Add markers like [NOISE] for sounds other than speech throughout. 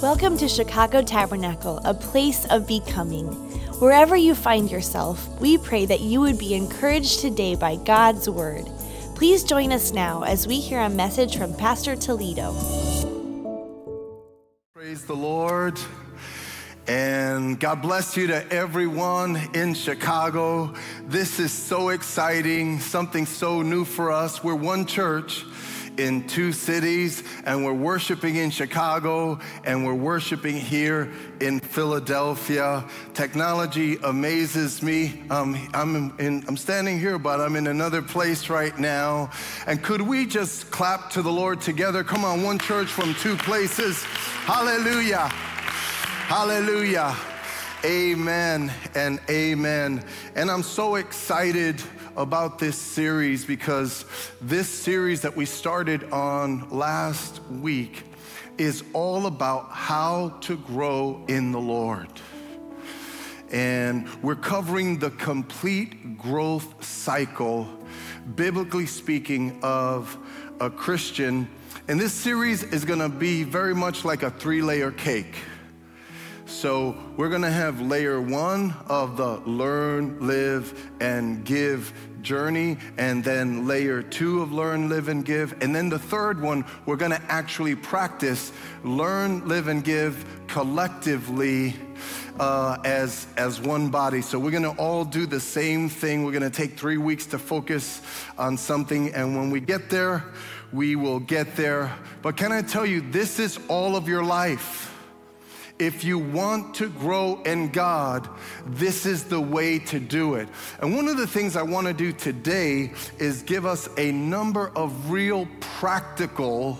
Welcome to Chicago Tabernacle, a place of becoming. Wherever you find yourself, we pray that you would be encouraged today by God's Word. Please join us now as we hear a message from Pastor Toledo. Praise the Lord. And God bless you to everyone in Chicago. This is so exciting, something so new for us. We're one church in two cities, and we're worshiping in Chicago, and we're worshiping here in Philadelphia. Technology amazes me. Um, I'm, in, I'm standing here, but I'm in another place right now. And could we just clap to the Lord together? Come on, one church from two places. Hallelujah. Hallelujah. Amen and amen. And I'm so excited about this series because this series that we started on last week is all about how to grow in the Lord. And we're covering the complete growth cycle, biblically speaking, of a Christian. And this series is gonna be very much like a three layer cake. So we're gonna have layer one of the learn, live, and give journey, and then layer two of learn, live, and give. And then the third one, we're gonna actually practice learn, live, and give collectively. Uh, as as one body. So we're gonna all do the same thing. We're gonna take three weeks to focus on something, and when we get there, we will get there. But can I tell you, this is all of your life. If you want to grow in God, this is the way to do it. And one of the things I want to do today is give us a number of real practical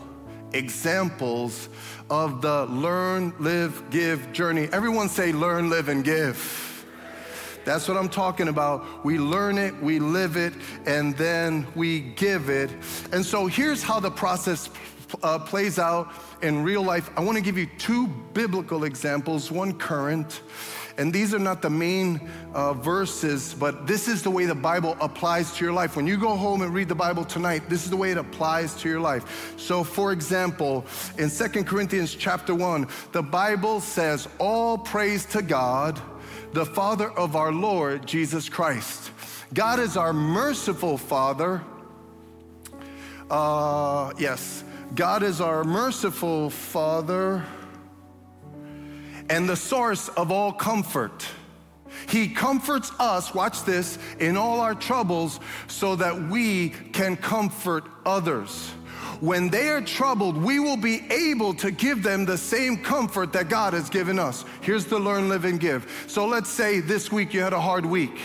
examples of the learn, live, give journey. Everyone say, learn, live, and give. That's what I'm talking about. We learn it, we live it, and then we give it. And so here's how the process uh, plays out in real life, I want to give you two biblical examples, one current. And these are not the main uh, verses, but this is the way the Bible applies to your life. When you go home and read the Bible tonight, this is the way it applies to your life. So, for example, in Second Corinthians chapter 1, the Bible says, All praise to God, the Father of our Lord Jesus Christ. God is our merciful Father. Uh, yes, God is our merciful Father and the source of all comfort. He comforts us, watch this, in all our troubles so that we can comfort others. When they are troubled, we will be able to give them the same comfort that God has given us. Here's the learn, live, and give. So let's say this week you had a hard week.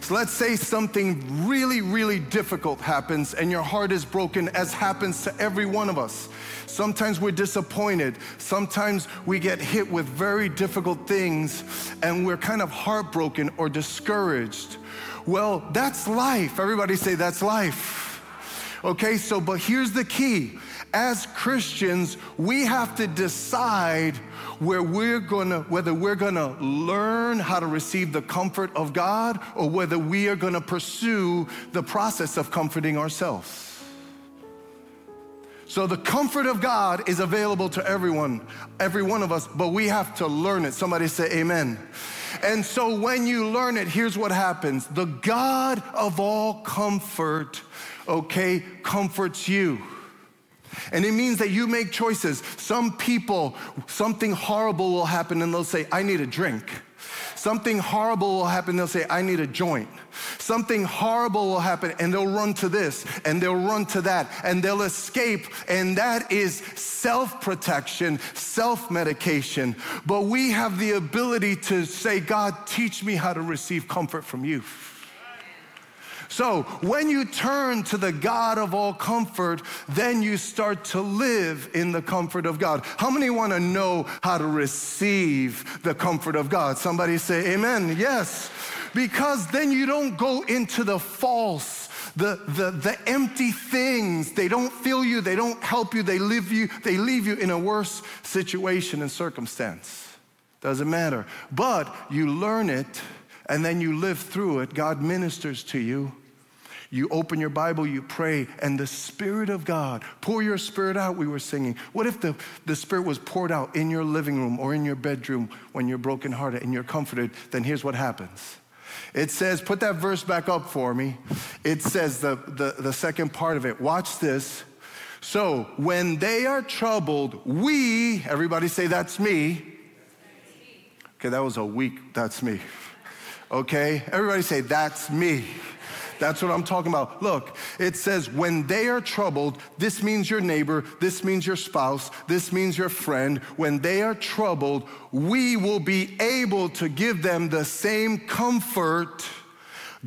So let's say something really, really difficult happens and your heart is broken, as happens to every one of us. Sometimes we're disappointed. Sometimes we get hit with very difficult things and we're kind of heartbroken or discouraged. Well, that's life. Everybody say, that's life. Okay, so, but here's the key. As Christians, we have to decide where we're gonna, whether we're gonna learn how to receive the comfort of God or whether we are gonna pursue the process of comforting ourselves. So the comfort of God is available to everyone, every one of us, but we have to learn it. Somebody say amen. And so when you learn it, here's what happens. The God of all comfort, okay, comforts you. And it means that you make choices. Some people, something horrible will happen and they'll say, I need a drink. Something horrible will happen, they'll say, I need a joint. Something horrible will happen and they'll run to this and they'll run to that and they'll escape. And that is self protection, self medication. But we have the ability to say, God, teach me how to receive comfort from you. So when you turn to the God of all comfort, then you start to live in the comfort of God. How many want to know how to receive the comfort of God? Somebody say amen. Yes. Because then you don't go into the false the, the, the empty things they don't fill you they don't help you they leave you they leave you in a worse situation and circumstance doesn't matter but you learn it and then you live through it god ministers to you You open your Bible, you pray, and the Spirit of God, pour your Spirit out, we were singing. What if the, the Spirit was poured out in your living room or in your bedroom when you're brokenhearted and you're comforted? Then here's what happens. It says, put that verse back up for me. It says the, the, the second part of it. Watch this. So when they are troubled, we, everybody say, that's me. Okay, that was a week, that's me. Okay, everybody say, that's me. That's what I'm talking about. Look, it says, when they are troubled, this means your neighbor, this means your spouse, this means your friend. When they are troubled, we will be able to give them the same comfort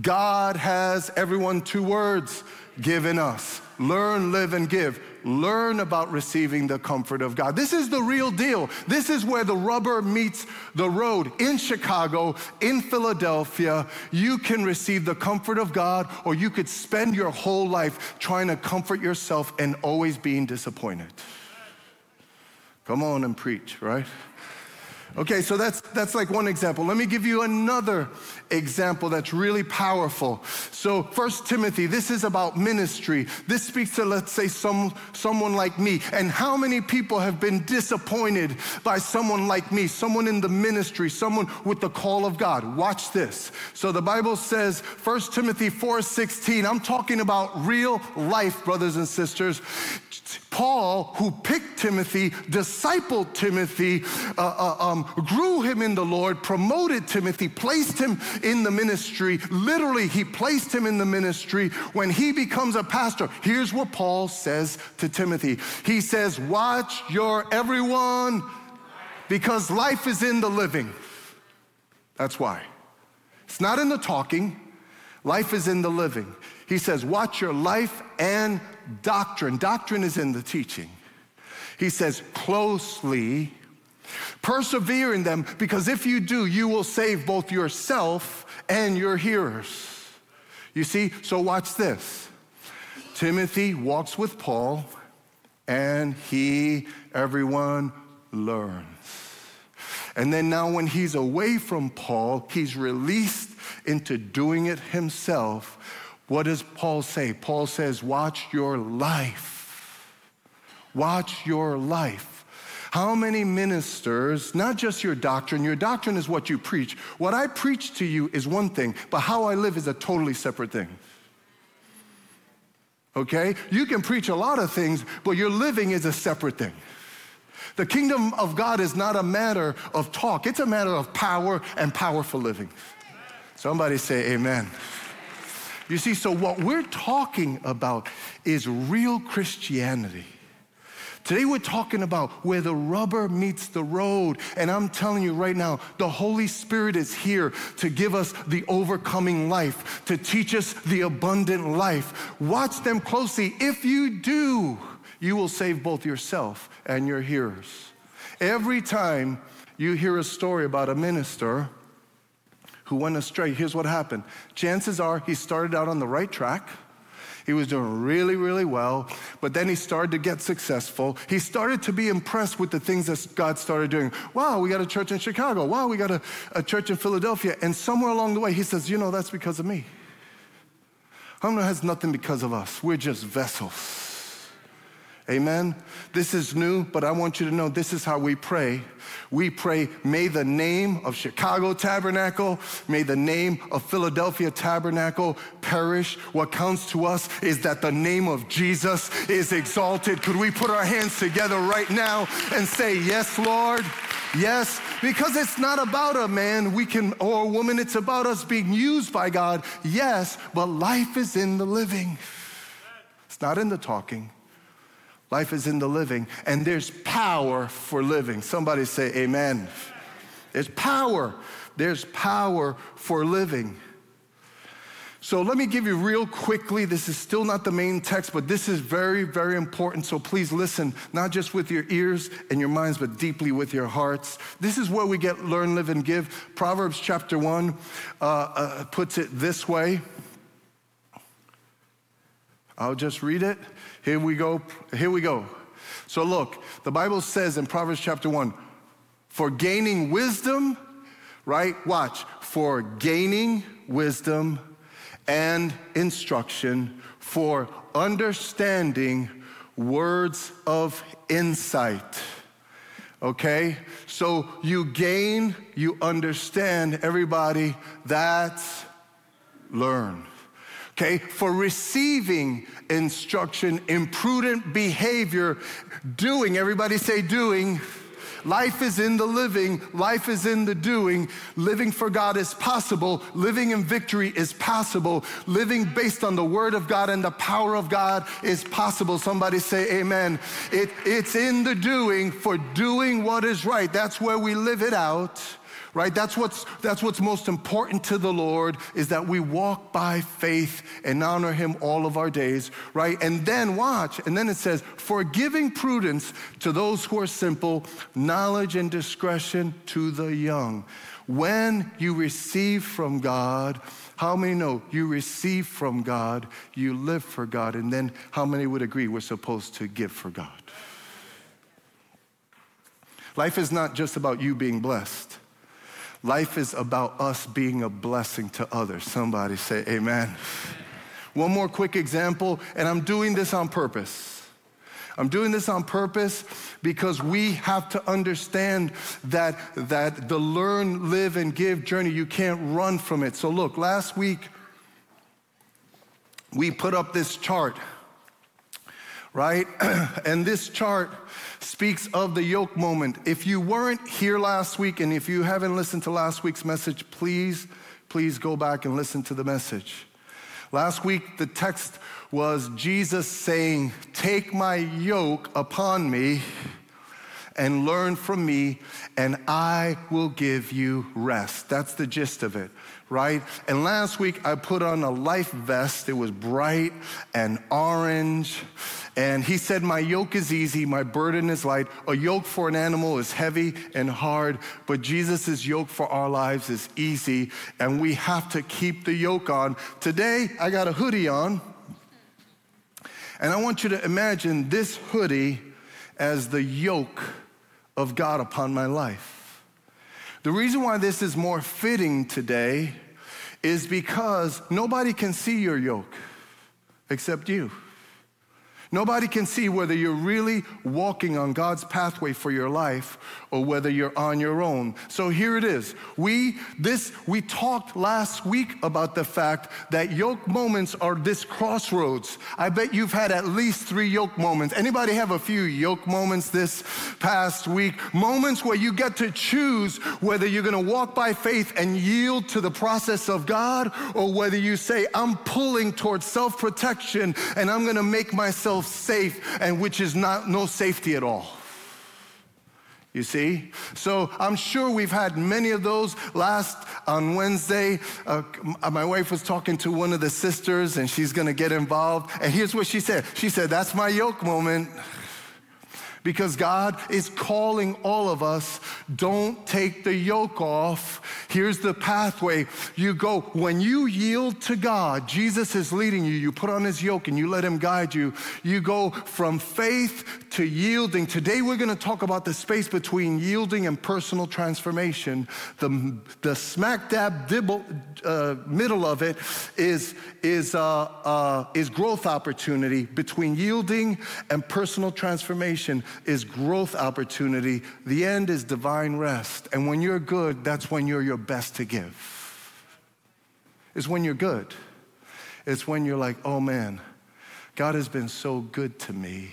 God has, everyone, two words, given us. Learn, live, and give learn about receiving the comfort of God. This is the real deal. This is where the rubber meets the road. In Chicago, in Philadelphia, you can receive the comfort of God, or you could spend your whole life trying to comfort yourself and always being disappointed. Come on and preach, right? Okay, so that's, that's like one example. Let me give you another example that's really powerful. So, First Timothy, this is about ministry. This speaks to, let's say, some, someone like me. And how many people have been disappointed by someone like me, someone in the ministry, someone with the call of God? Watch this. So, the Bible says, First Timothy 4 16, I'm talking about real life, brothers and sisters. Paul, who picked Timothy, discipled Timothy, uh, uh, um, grew him in the Lord, promoted Timothy, placed him in the ministry. Literally, he placed him in the ministry. When he becomes a pastor, here's what Paul says to Timothy He says, Watch your everyone, because life is in the living. That's why. It's not in the talking, life is in the living. He says, Watch your life and doctrine. Doctrine is in the teaching. He says, closely persevere in them because if you do, you will save both yourself and your hearers. You see, so watch this. Timothy walks with Paul and he, everyone, learns. And then now, when he's away from Paul, he's released into doing it himself what does Paul say? Paul says, Watch your life. Watch your life. How many ministers, not just your doctrine, your doctrine is what you preach. What I preach to you is one thing, but how I live is a totally separate thing. Okay? You can preach a lot of things, but your living is a separate thing. The kingdom of God is not a matter of talk, it's a matter of power and powerful living. Somebody say, Amen. You see, so what we're talking about is real Christianity. Today we're talking about where the rubber meets the road. And I'm telling you right now, the Holy Spirit is here to give us the overcoming life, to teach us the abundant life. Watch them closely. If you do, you will save both yourself and your hearers. Every time you hear a story about a minister who went astray, here's what happened. Chances are he started out on the right track. He was doing really, really well, but then he started to get successful. He started to be impressed with the things that God started doing. Wow, we got a church in Chicago. Wow, we got a, a church in Philadelphia. And somewhere along the way, he says, You know, that's because of me. It has nothing because of us. We're just vessels. Amen. This is new, but I want you to know this is how we pray. We pray, may the name of Chicago Tabernacle, may the name of Philadelphia Tabernacle perish. What counts to us is that the name of Jesus is exalted. Could we put our hands together right now and say, Yes, Lord? Yes, because it's not about a man we can or a woman, it's about us being used by God. Yes, but life is in the living. It's not in the talking. Life is in the living, and there's power for living. Somebody say, Amen. There's power. There's power for living. So let me give you real quickly. This is still not the main text, but this is very, very important. So please listen, not just with your ears and your minds, but deeply with your hearts. This is where we get learn, live, and give. Proverbs chapter 1 uh, uh, puts it this way. I'll just read it. Here we go. Here we go. So look, the Bible says in Proverbs chapter 1 for gaining wisdom, right? Watch. For gaining wisdom and instruction for understanding words of insight. Okay? So you gain, you understand, everybody, that's learn. Okay? For receiving instruction, imprudent behavior, doing, everybody say doing Life is in the living, life is in the doing. Living for God is possible. Living in victory is possible. Living based on the word of God and the power of God is possible. Somebody say amen. It, it's in the doing for doing what is right. That's where we live it out right? That's what's, that's what's most important to the Lord is that we walk by faith and honor him all of our days, right? And then watch, and then it says, for giving prudence to those who are simple, knowledge and discretion to the young. When you receive from God, how many know you receive from God, you live for God, and then how many would agree we're supposed to give for God? Life is not just about you being blessed. Life is about us being a blessing to others. Somebody say amen. One more quick example, and I'm doing this on purpose. I'm doing this on purpose because we have to understand that, that the learn, live, and give journey, you can't run from it. So, look, last week we put up this chart, right? [CLEARS THROAT] and this chart speaks of the yoke moment. If you weren't here last week and if you haven't listened to last week's message, please, please go back and listen to the message. Last week, the text was Jesus saying, Take my yoke upon me and learn from me, and I will give you rest. That's the gist of it, right? And last week I put on a life vest. It was bright and orange and he said, My yoke is easy, my burden is light. A yoke for an animal is heavy and hard, but Jesus' yoke for our lives is easy, and we have to keep the yoke on. Today, I got a hoodie on, and I want you to imagine this hoodie as the yoke of God upon my life. The reason why this is more fitting today is because nobody can see your yoke except you. Nobody can see whether you're really walking on God's pathway for your life or whether you're on your own. So here it is. We this we talked last week about the fact that yoke moments are this crossroads. I bet you've had at least 3 yoke moments. Anybody have a few yoke moments this past week? Moments where you get to choose whether you're going to walk by faith and yield to the process of God or whether you say I'm pulling towards self-protection and I'm going to make myself safe and which is not no safety at all. You see? So I'm sure we've had many of those. Last on Wednesday, uh, my wife was talking to one of the sisters and she's gonna get involved. And here's what she said She said, That's my yoke moment because God is calling all of us. Don't take the yoke off. Here's the pathway. You go, when you yield to God, Jesus is leading you. You put on his yoke and you let him guide you. You go from faith to yielding. Today we're going to talk about the space between yielding and personal transformation. The, the smack dab dibble, uh, middle of it is, is, uh, uh, is growth opportunity between yielding and personal transformation is growth opportunity. The end is divine rest. And when you're good, that's when you're your best to give. It's when you're good. It's when you're like, oh man, God has been so good to me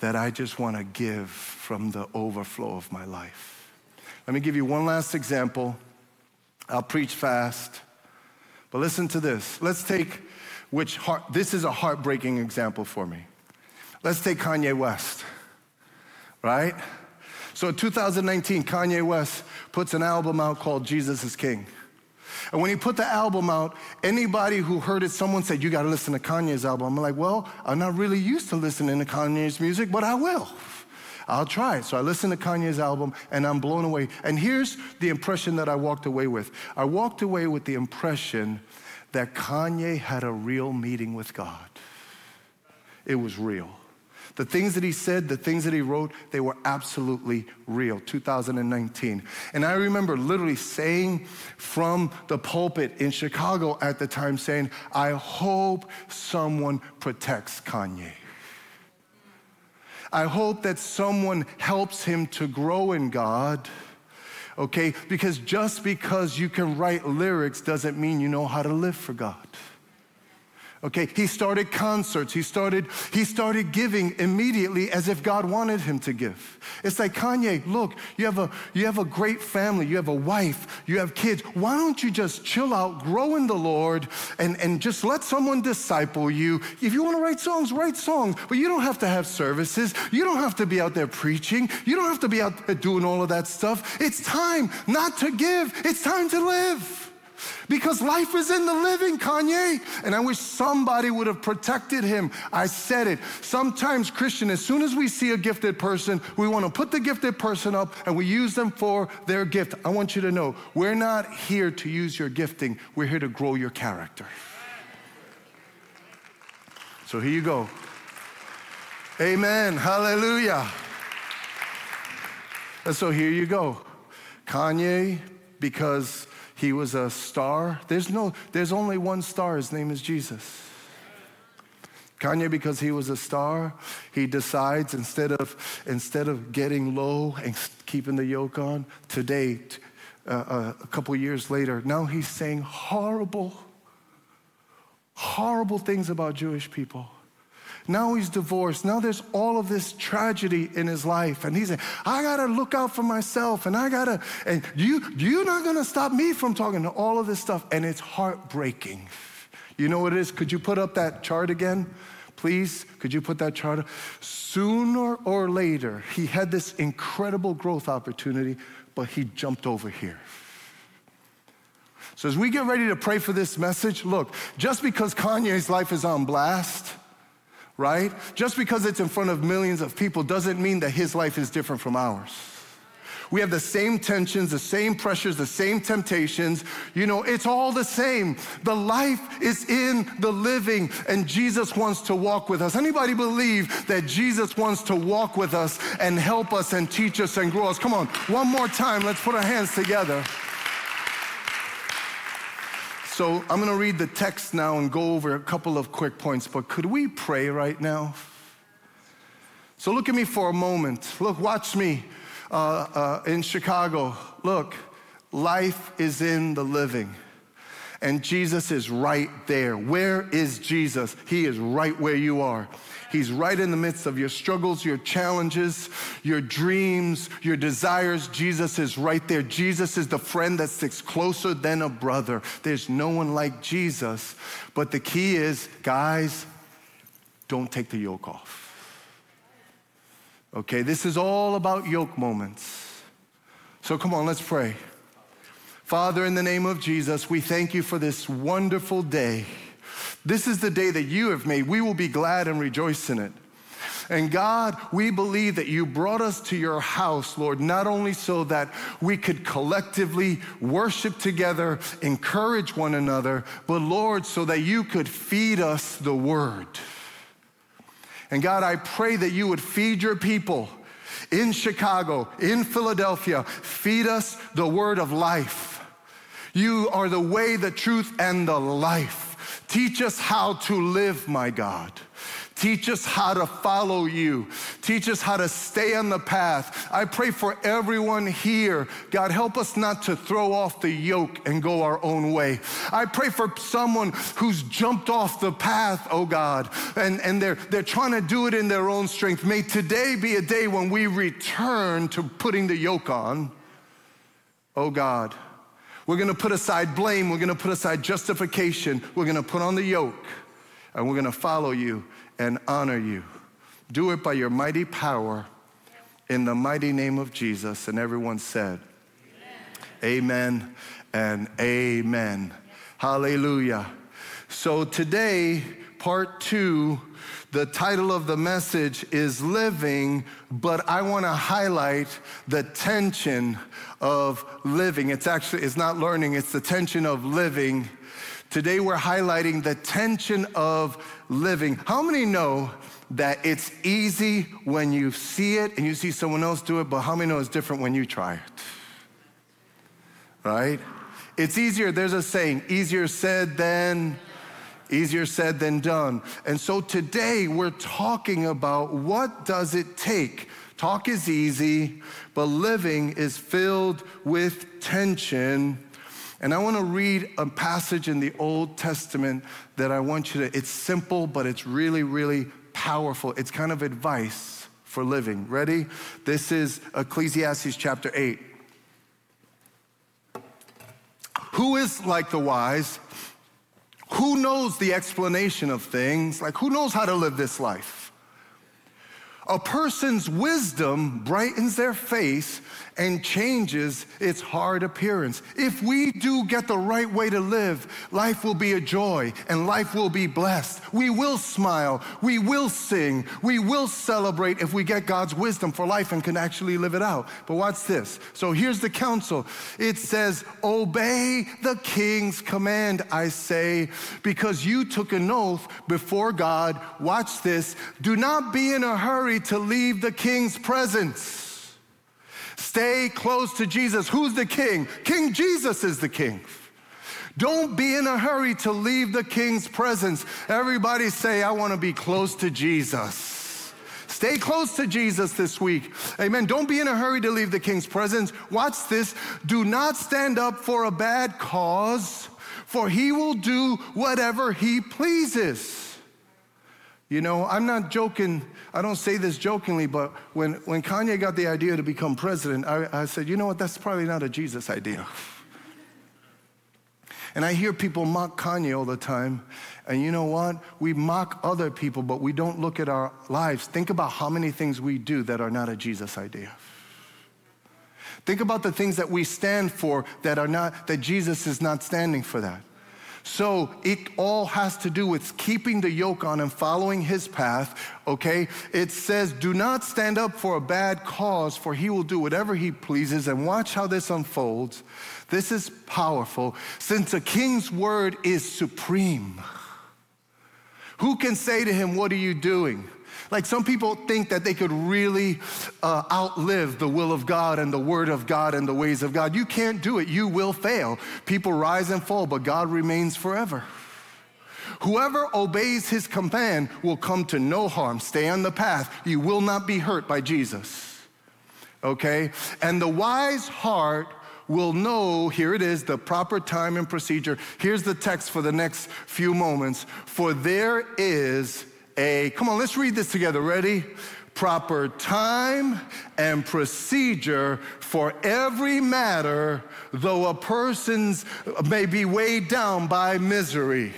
that I just want to give from the overflow of my life. Let me give you one last example. I'll preach fast. But listen to this. Let's take which heart, this is a heartbreaking example for me. Let's take Kanye West, right? So in 2019, Kanye West puts an album out called Jesus is King. And when he put the album out, anybody who heard it, someone said, You gotta listen to Kanye's album. I'm like, Well, I'm not really used to listening to Kanye's music, but I will. I'll try. So I listened to Kanye's album and I'm blown away. And here's the impression that I walked away with I walked away with the impression that Kanye had a real meeting with God. It was real. The things that he said, the things that he wrote, they were absolutely real. 2019. And I remember literally saying from the pulpit in Chicago at the time, saying, I hope someone protects Kanye. I hope that someone helps him to grow in God. Okay? Because just because you can write lyrics doesn't mean you know how to live for God. Okay, he started concerts. He started, he started giving immediately as if God wanted him to give. It's like Kanye, look, you have a you have a great family, you have a wife, you have kids. Why don't you just chill out, grow in the Lord, and, and just let someone disciple you? If you want to write songs, write songs, but you don't have to have services. You don't have to be out there preaching. You don't have to be out there doing all of that stuff. It's time not to give, it's time to live. Because life is in the living, Kanye. And I wish somebody would have protected him. I said it. Sometimes, Christian, as soon as we see a gifted person, we want to put the gifted person up and we use them for their gift. I want you to know we're not here to use your gifting, we're here to grow your character. So here you go. Amen. Hallelujah. And so here you go. Kanye, because he was a star. There's no, there's only one star. His name is Jesus. Kanye, because he was a star, he decides instead of, instead of getting low and keeping the yoke on, today, uh, uh, a couple years later, now he's saying horrible, horrible things about Jewish people. Now he's divorced. Now there's all of this tragedy in his life. And he's saying, I gotta look out for myself and I gotta, and you, you're not gonna stop me from talking to all of this stuff. And it's heartbreaking. You know what it is? Could you put up that chart again? Please, could you put that chart up? Sooner or later, he had this incredible growth opportunity, but he jumped over here. So, as we get ready to pray for this message, look, just because Kanye's life is on blast, right? Just because it's in front of millions of people doesn't mean that his life is different from ours. We have the same tensions, the same pressures, the same temptations. You know, it's all the same. The life is in the living, and Jesus wants to walk with us. Anybody believe that Jesus wants to walk with us and help us and teach us and grow us? Come on, one more time. Let's put our hands together. So I'm going to read the text now and go over a couple of quick points, but could we pray right now? So look at me for a moment. Look, watch me uh, uh, in Chicago. Look, life is in the living. And Jesus is right there. Where is Jesus? He is right where you are. He's right in the midst of your struggles, your challenges, your dreams, your desires. Jesus is right there. Jesus is the friend that sticks closer than a brother. There's no one like Jesus. But the key is, guys, don't take the yoke off. Okay, this is all about yoke moments. So come on, let's pray. Father, in the name of Jesus, we thank you for this wonderful day. This is the day that you have made. We will be glad and rejoice in it. And God, we believe that you brought us to your house, Lord, not only so that we could collectively worship together, encourage one another, but Lord, so that you could feed us the word. And God, I pray that you would feed your people in Chicago, in Philadelphia, feed us the word of life. You are the way, the truth, and the life. Teach us how to live, my God. Teach us how to follow you. Teach us how to stay on the path. I pray for everyone here. God, help us not to throw off the yoke and go our own way. I pray for someone who's jumped off the path, oh God, and, and they're, they're trying to do it in their own strength. May today be a day when we return to putting the yoke on, oh God. We're going to put aside blame. We're going to put aside justification. We're going to put on the yoke and we're going to follow you and honor you. Do it by your mighty power in the mighty name of Jesus. And everyone said, Amen, amen and amen. Hallelujah. So today, part two, the title of the message is Living, but I want to highlight the tension of living. It's actually, it's not learning, it's the tension of living. Today we're highlighting the tension of living. How many know that it's easy when you see it and you see someone else do it, but how many know it's different when you try it? Right? It's easier, there's a saying, easier said than easier said than done. And so today we're talking about what does it take? Talk is easy, but living is filled with tension. And I want to read a passage in the Old Testament that I want you to, it's simple, but it's really, really powerful. It's kind of advice for living. Ready? This is Ecclesiastes chapter 8. Who is like the wise? Who knows the explanation of things? Like, who knows how to live this life? A person's wisdom brightens their face and changes its hard appearance. If we do get the right way to live, life will be a joy and life will be blessed. We will smile, we will sing, we will celebrate if we get God's wisdom for life and can actually live it out. But watch this. So here's the counsel it says, Obey the king's command, I say, because you took an oath before God. Watch this. Do not be in a hurry to leave the king's presence. Stay close to Jesus. Who's the king? King Jesus is the king. Don't be in a hurry to leave the king's presence. Everybody say, I want to be close to Jesus. Stay close to Jesus this week. Amen. Don't be in a hurry to leave the king's presence. Watch this. Do not stand up for a bad cause, for he will do whatever he pleases. You know, I'm not joking. I don't say this jokingly, but when, when Kanye got the idea to become president, I, I said, you know what? That's probably not a Jesus idea. And I hear people mock Kanye all the time. And you know what? We mock other people, but we don't look at our lives. Think about how many things we do that are not a Jesus idea. Think about the things that we stand for that are not, that Jesus is not standing for that. So it all has to do with keeping the yoke on and following his path, okay? It says, Do not stand up for a bad cause, for he will do whatever he pleases. And watch how this unfolds. This is powerful. Since a king's word is supreme, who can say to him, What are you doing? Like some people think that they could really uh, outlive the will of God and the word of God and the ways of God. You can't do it. You will fail. People rise and fall, but God remains forever. Whoever obeys his command will come to no harm. Stay on the path. You will not be hurt by Jesus. Okay? And the wise heart will know, here it is, the proper time and procedure. Here's the text for the next few moments. For there is a, come on, let's read this together. Ready? Proper time and procedure for every matter, though a person's uh, may be weighed down by misery.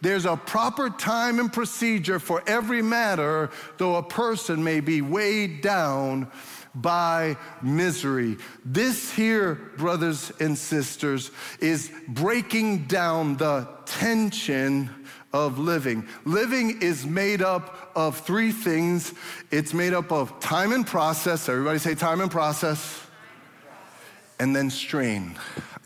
There's a proper time and procedure for every matter, though a person may be weighed down by misery. This here, brothers and sisters, is breaking down the tension of living. Living is made up of three things it's made up of time and process. Everybody say time and process. And then strain.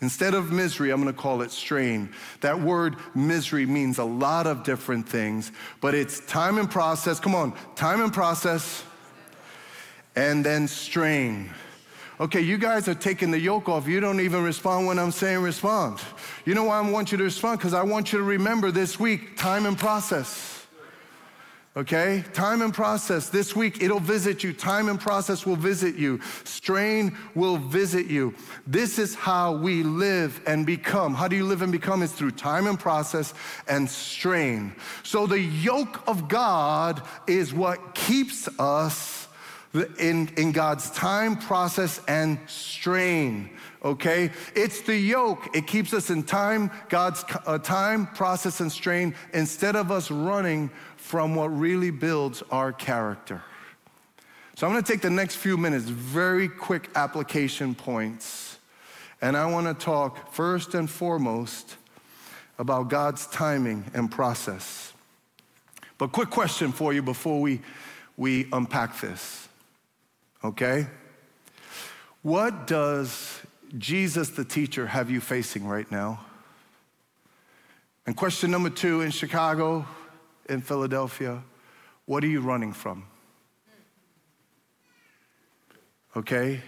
Instead of misery, I'm gonna call it strain. That word misery means a lot of different things, but it's time and process. Come on, time and process, and then strain. Okay, you guys are taking the yoke off. You don't even respond when I'm saying respond. You know why I want you to respond? Because I want you to remember this week time and process. Okay? Time and process. This week it'll visit you. Time and process will visit you. Strain will visit you. This is how we live and become. How do you live and become? It's through time and process and strain. So the yoke of God is what keeps us in, in God's time, process, and strain, okay? It's the yoke. It keeps us in time, God's uh, time, process, and strain, instead of us running from what really builds our character. So I'm gonna take the next few minutes, very quick application points, and I wanna talk first and foremost about God's timing and process. But quick question for you before we, we unpack this okay? What does Jesus the teacher have you facing right now? And question number two in Chicago, in Philadelphia, what are you running from? Okay?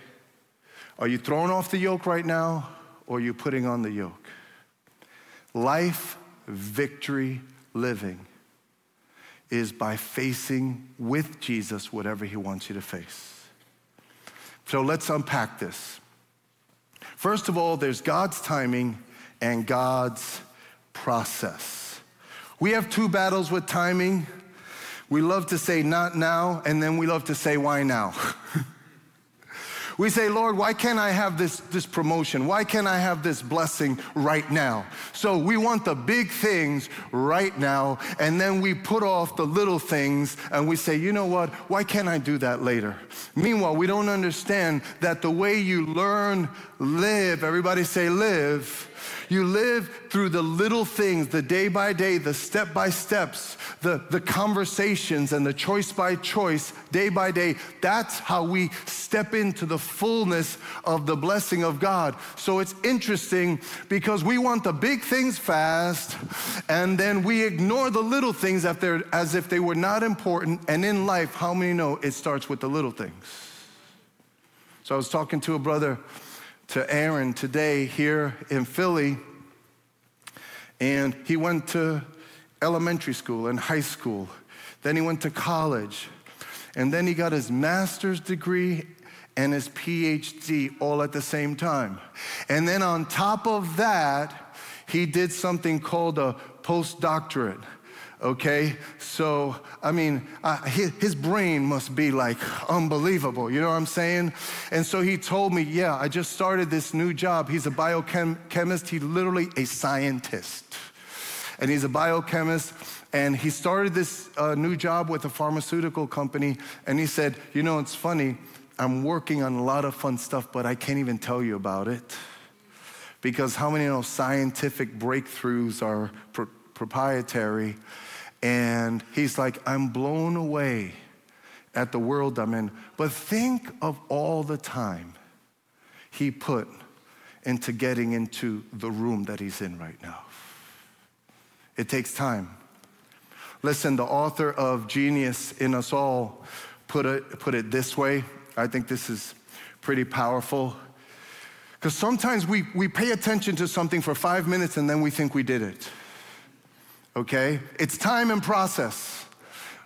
Are you throwing off the yoke right now or are you putting on the yoke? Life, victory, living is by facing with Jesus whatever he wants you to face. So let's unpack this. First of all, there's God's timing and God's process. We have two battles with timing. We love to say not now, and then we love to say why now. [LAUGHS] We say, Lord, why can't I have this, this promotion? Why can't I have this blessing right now? So we want the big things right now, and then we put off the little things and we say, you know what? Why can't I do that later? Meanwhile, we don't understand that the way you learn, live, everybody say live, you live through the little things, the day by day, the step by steps, the, the conversations, and the choice by choice, day by day. That's how we step into the fullness of the blessing of God. So it's interesting because we want the big things fast, and then we ignore the little things as if they were not important. And in life, how many know it starts with the little things? So I was talking to a brother to Aaron today here in Philly. And he went to elementary school and high school. Then he went to college. And then he got his master's degree and his PhD all at the same time. And then on top of that, he did something called a postdoctorate okay? So, I mean, uh, his, his, brain must be like unbelievable, you know what I'm saying? And so he told me, yeah, I just started this new job. He's a biochemist, he's literally a scientist. And he's a biochemist, and he started this uh, new job with a pharmaceutical company. And he said, you know, it's funny, I'm working on a lot of fun stuff, but I can't even tell you about it. Because how many of know scientific breakthroughs are proprietary and he's like, I'm blown away at the world I'm in. But think of all the time he put into getting into the room that he's in right now. It takes time. Listen, the author of Genius in Us All put it, put it this way. I think this is pretty powerful. Because sometimes we, we pay attention to something for five minutes and then we think we did it okay? It's time and process,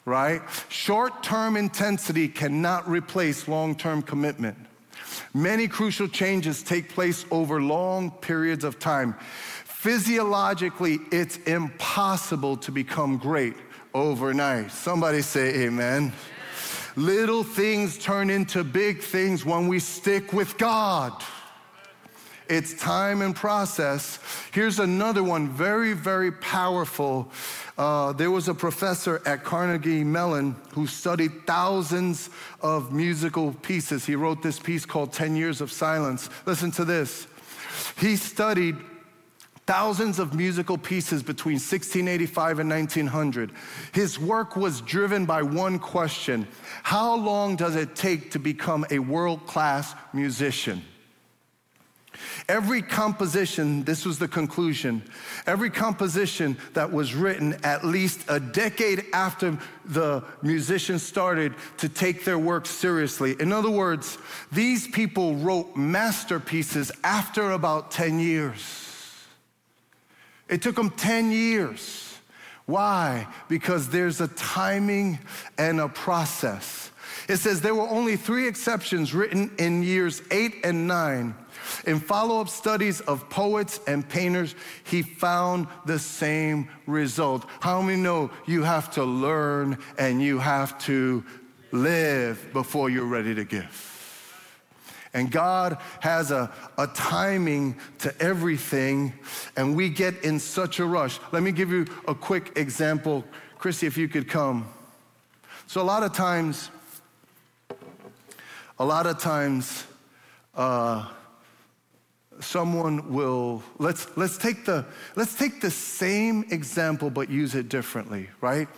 right? Short term intensity cannot replace long term commitment. Many crucial changes take place over long periods of time. Physiologically, it's impossible to become great overnight. Somebody say amen. Little things turn into big things when we stick with God. It's time and process. Here's another one, very, very powerful. Uh, there was a professor at Carnegie Mellon who studied thousands of musical pieces. He wrote this piece called 10 Years of Silence. Listen to this. He studied thousands of musical pieces between 1685 and 1900. His work was driven by one question How long does it take to become a world class musician? Every composition, this was the conclusion, every composition that was written at least a decade after the musicians started to take their work seriously. In other words, these people wrote masterpieces after about 10 years. It took them 10 years. Why? Because there's a timing and a process. It says there were only three exceptions written in years eight and nine in follow up studies of poets and painters, he found the same result. How many know you have to learn and you have to live before you're ready to give? And God has a, a timing to everything, and we get in such a rush. Let me give you a quick example. Chrissy, if you could come. So, a lot of times, a lot of times, uh, someone will let's let's take the let's take the same example but use it differently right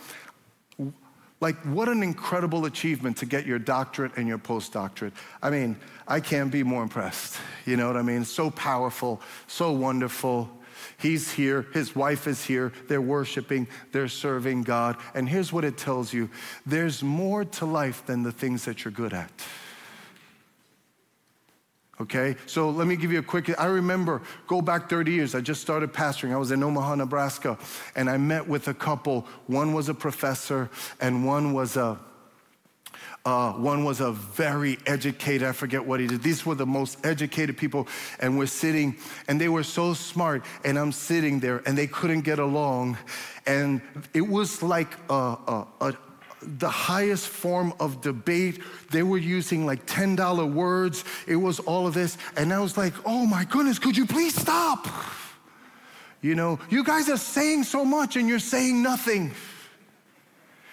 like what an incredible achievement to get your doctorate and your postdoctorate i mean i can't be more impressed you know what i mean so powerful so wonderful He's here, his wife is here, they're worshiping, they're serving God. And here's what it tells you there's more to life than the things that you're good at. Okay, so let me give you a quick. I remember, go back 30 years, I just started pastoring. I was in Omaha, Nebraska, and I met with a couple. One was a professor, and one was a uh, one was a very educated, I forget what he did. These were the most educated people, and we're sitting, and they were so smart, and I'm sitting there, and they couldn't get along. And it was like a, a, a the highest form of debate. They were using like $10 words. It was all of this. And I was like, oh my goodness, could you please stop? You know, you guys are saying so much and you're saying nothing.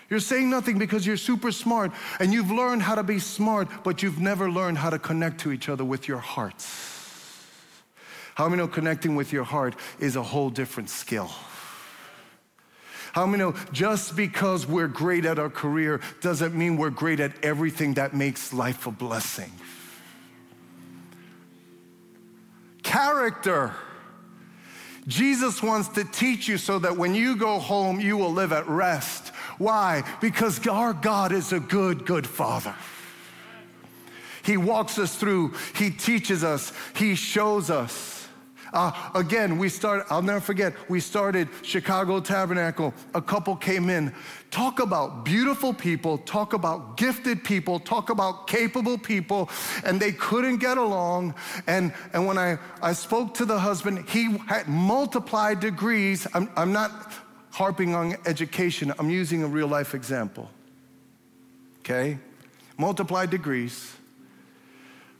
You're saying nothing because you're super smart and you've learned how to be smart, but you've never learned how to connect to each other with your hearts. How many know connecting with your heart is a whole different skill? How many know just because we're great at our career doesn't mean we're great at everything that makes life a blessing? Character. Jesus wants to teach you so that when you go home, you will live at rest. Why? Because our God is a good, good Father. He walks us through, He teaches us, He shows us. Uh, again, we started, I'll never forget, we started Chicago Tabernacle. A couple came in. Talk about beautiful people, talk about gifted people, talk about capable people, and they couldn't get along. And, and when I, I spoke to the husband, he had multiplied degrees. I'm, I'm not harping on education, I'm using a real life example. Okay? Multiplied degrees,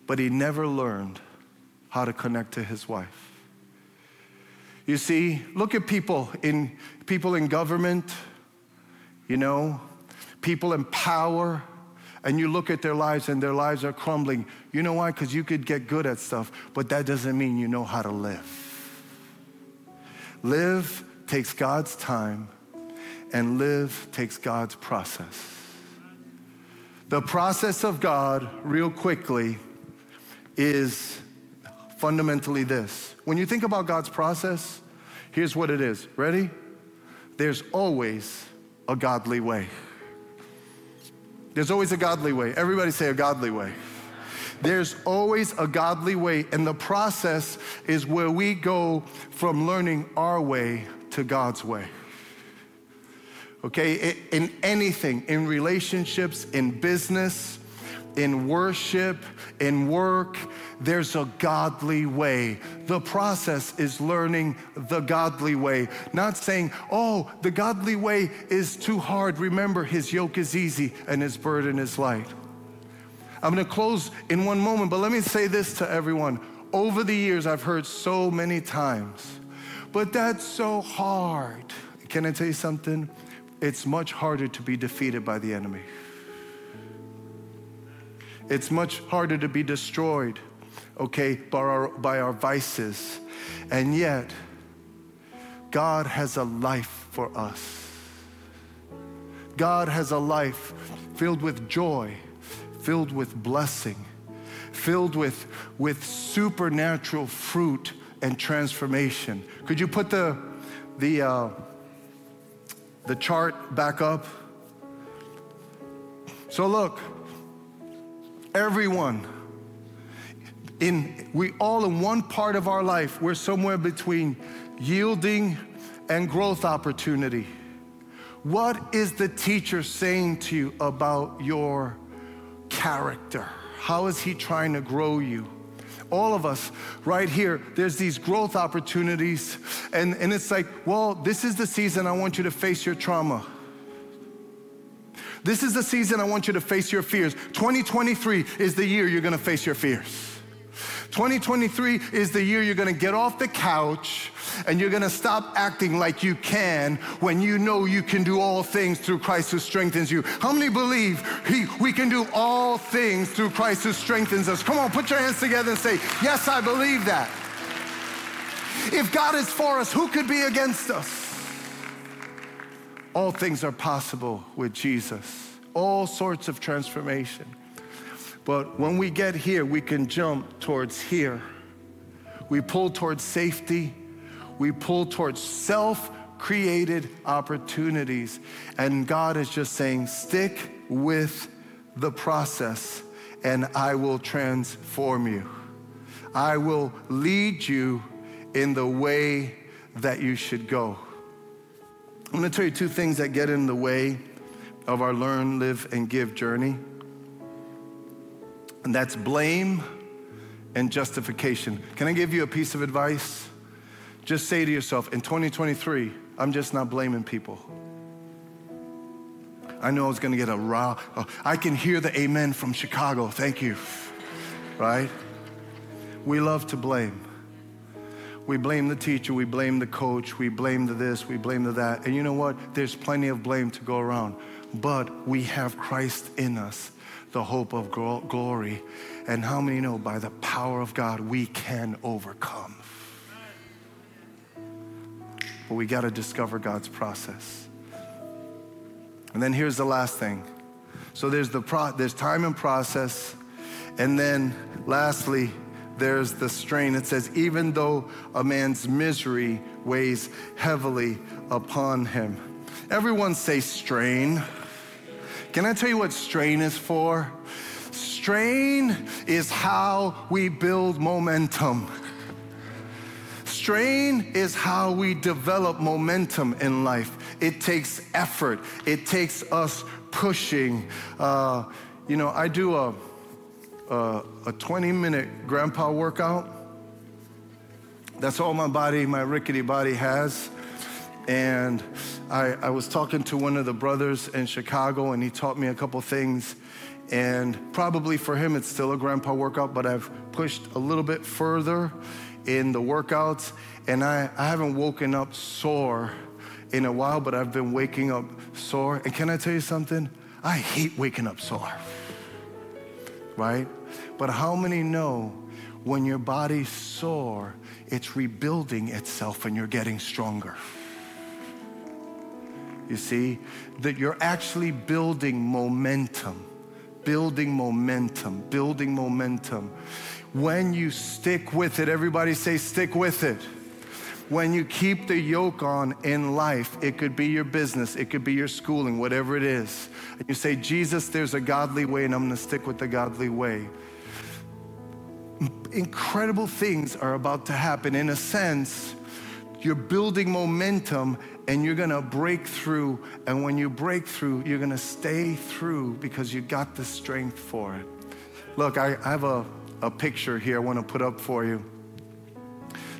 but he never learned how to connect to his wife. You see, look at people in people in government, you know, people in power, and you look at their lives and their lives are crumbling. You know why? Because you could get good at stuff, but that doesn't mean you know how to live. Live takes God's time, and live takes God's process. The process of God, real quickly, is fundamentally this. When you think about God's process, here's what it is. Ready? There's always a godly way. There's always a godly way. Everybody say a godly way. There's always a godly way, and the process is where we go from learning our way to God's way. Okay, in anything, in relationships, in business, in worship, in work, there's a godly way. The process is learning the godly way, not saying, oh, the godly way is too hard. Remember, his yoke is easy and his burden is light. I'm gonna close in one moment, but let me say this to everyone. Over the years, I've heard so many times but that's so hard. Can I tell you something? It's much harder to be defeated by the enemy. It's much harder to be destroyed, okay, by our, by our vices. And yet, God has a life for us. God has a life filled with joy, filled with blessing, filled with, with supernatural fruit and transformation. Could you put the, the, uh, the chart back up? So look, everyone, in we all in one part of our life, we're somewhere between yielding and growth opportunity. What is the teacher saying to you about your character? How is he trying to grow you? all of us right here, there's these growth opportunities. And, and it's like, well, this is the season I want you to face your trauma. This is the season I want you to face your fears. 2023 is the year you're gonna face your fears. 2023 is the year you're gonna get off the couch and you're gonna stop acting like you can when you know you can do all things through Christ who strengthens you. How many believe he, we can do all things through Christ who strengthens us? Come on, put your hands together and say, Yes, I believe that. If God is for us, who could be against us? All things are possible with Jesus, all sorts of transformation. But when we get here, we can jump towards here. We pull towards safety. we pull towards self created opportunities. And God is just saying, stick with the process, and I will transform you. I will lead you in the way that you should go. I'm gonna tell you two things that get in the way of our learn, live, and give journey. And that's blame and justification. Can I give you a piece of advice? Just say to yourself, in 2023, I'm just not blaming people. I know I was gonna get a raw, oh, I can hear the amen from Chicago, thank you, right? We love to blame. We blame the teacher, we blame the coach, we blame the this, we blame the that. And you know what? There's plenty of blame to go around. But we have Christ in us, the hope of glory. And how many know by the power of God we can overcome? But we got to discover God's process. And then here's the last thing. So there's the pro- there's time and process, and then lastly, there's the strain. It says, even though a man's misery weighs heavily upon him. Everyone say strain. Can I tell you what strain is for? Strain is how we build momentum. Strain is how we develop momentum in life. It takes effort, it takes us pushing. Uh, you know, I do a uh, a 20 minute grandpa workout. That's all my body, my rickety body has. And I, I was talking to one of the brothers in Chicago, and he taught me a couple things. And probably for him, it's still a grandpa workout, but I've pushed a little bit further in the workouts. And I, I haven't woken up sore in a while, but I've been waking up sore. And can I tell you something? I hate waking up sore, right? But how many know when your body's sore, it's rebuilding itself and you're getting stronger? You see, that you're actually building momentum, building momentum, building momentum. When you stick with it, everybody say, stick with it when you keep the yoke on in life, it could be your business, it could be your schooling, whatever it is. And you say, Jesus, there's a godly way, and I'm gonna stick with the godly way incredible things are about to happen. In a sense, you're building momentum and you're gonna break through. And when you break through, you're gonna stay through because you got the strength for it. Look, I, I have a, a picture here I wanna put up for you.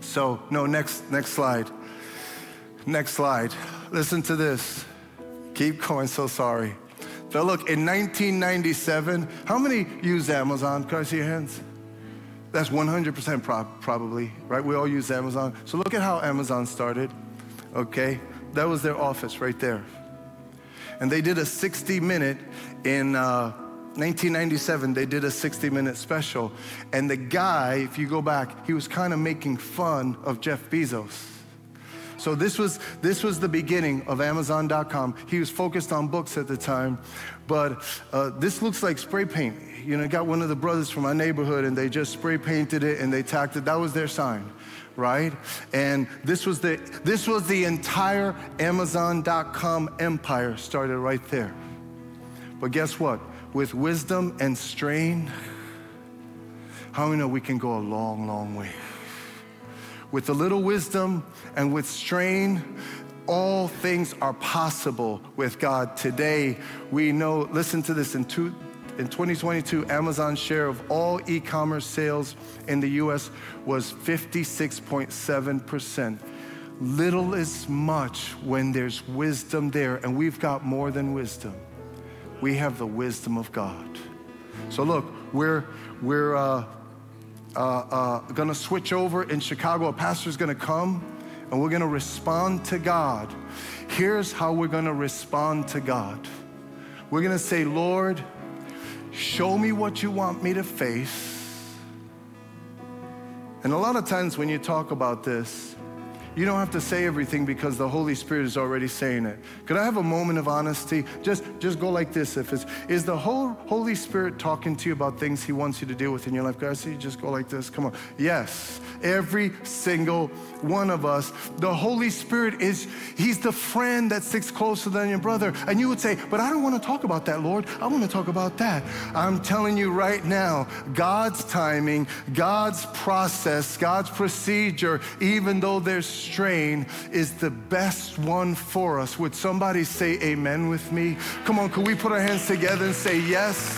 So, no, next, next slide. Next slide. Listen to this. Keep going, so sorry. But look, in 1997, how many use Amazon? Can I see your hands? That's 100% probably, right? We all use Amazon. So look at how Amazon started, okay? That was their office right there. And they did a 60 minute in uh, 1997, they did a 60 minute special. And the guy, if you go back, he was kind of making fun of Jeff Bezos. So this was this was the beginning of Amazon.com. He was focused on books at the time, but uh, this looks like spray paint you know, got one of the brothers from my neighborhood and they just spray painted it and they tacked it. That was their sign, right? And this was the this was the entire Amazon.com empire started right there. But guess what? With wisdom and strain, how many know we can go a long, long way? With a little wisdom and with strain, all things are possible with God. Today, we know, listen to this in two, in 2022, Amazon's share of all e commerce sales in the US was 56.7%. Little is much when there's wisdom there, and we've got more than wisdom. We have the wisdom of God. So, look, we're, we're uh, uh, uh, gonna switch over in Chicago. A pastor's gonna come and we're gonna respond to God. Here's how we're gonna respond to God. We're gonna say, Lord, Show me what you want me to face. And a lot of times when you talk about this, You don't have to say everything because the Holy Spirit is already saying it. Could I have a moment of honesty? Just, just go like this. If it's, is the whole Holy Spirit talking to you about things He wants you to deal with in your life? Guys, see, you just go like this. Come on. Yes, every single one of us. The Holy Spirit is, He's the friend that sticks closer than your brother. And you would say, but I don't want to talk about that, Lord. I want to talk about that. I'm telling you right now, God's timing, God's process, God's procedure, even though there's strain, is the best one for us. Would somebody say amen with me? Come on, could we put our hands together and say yes?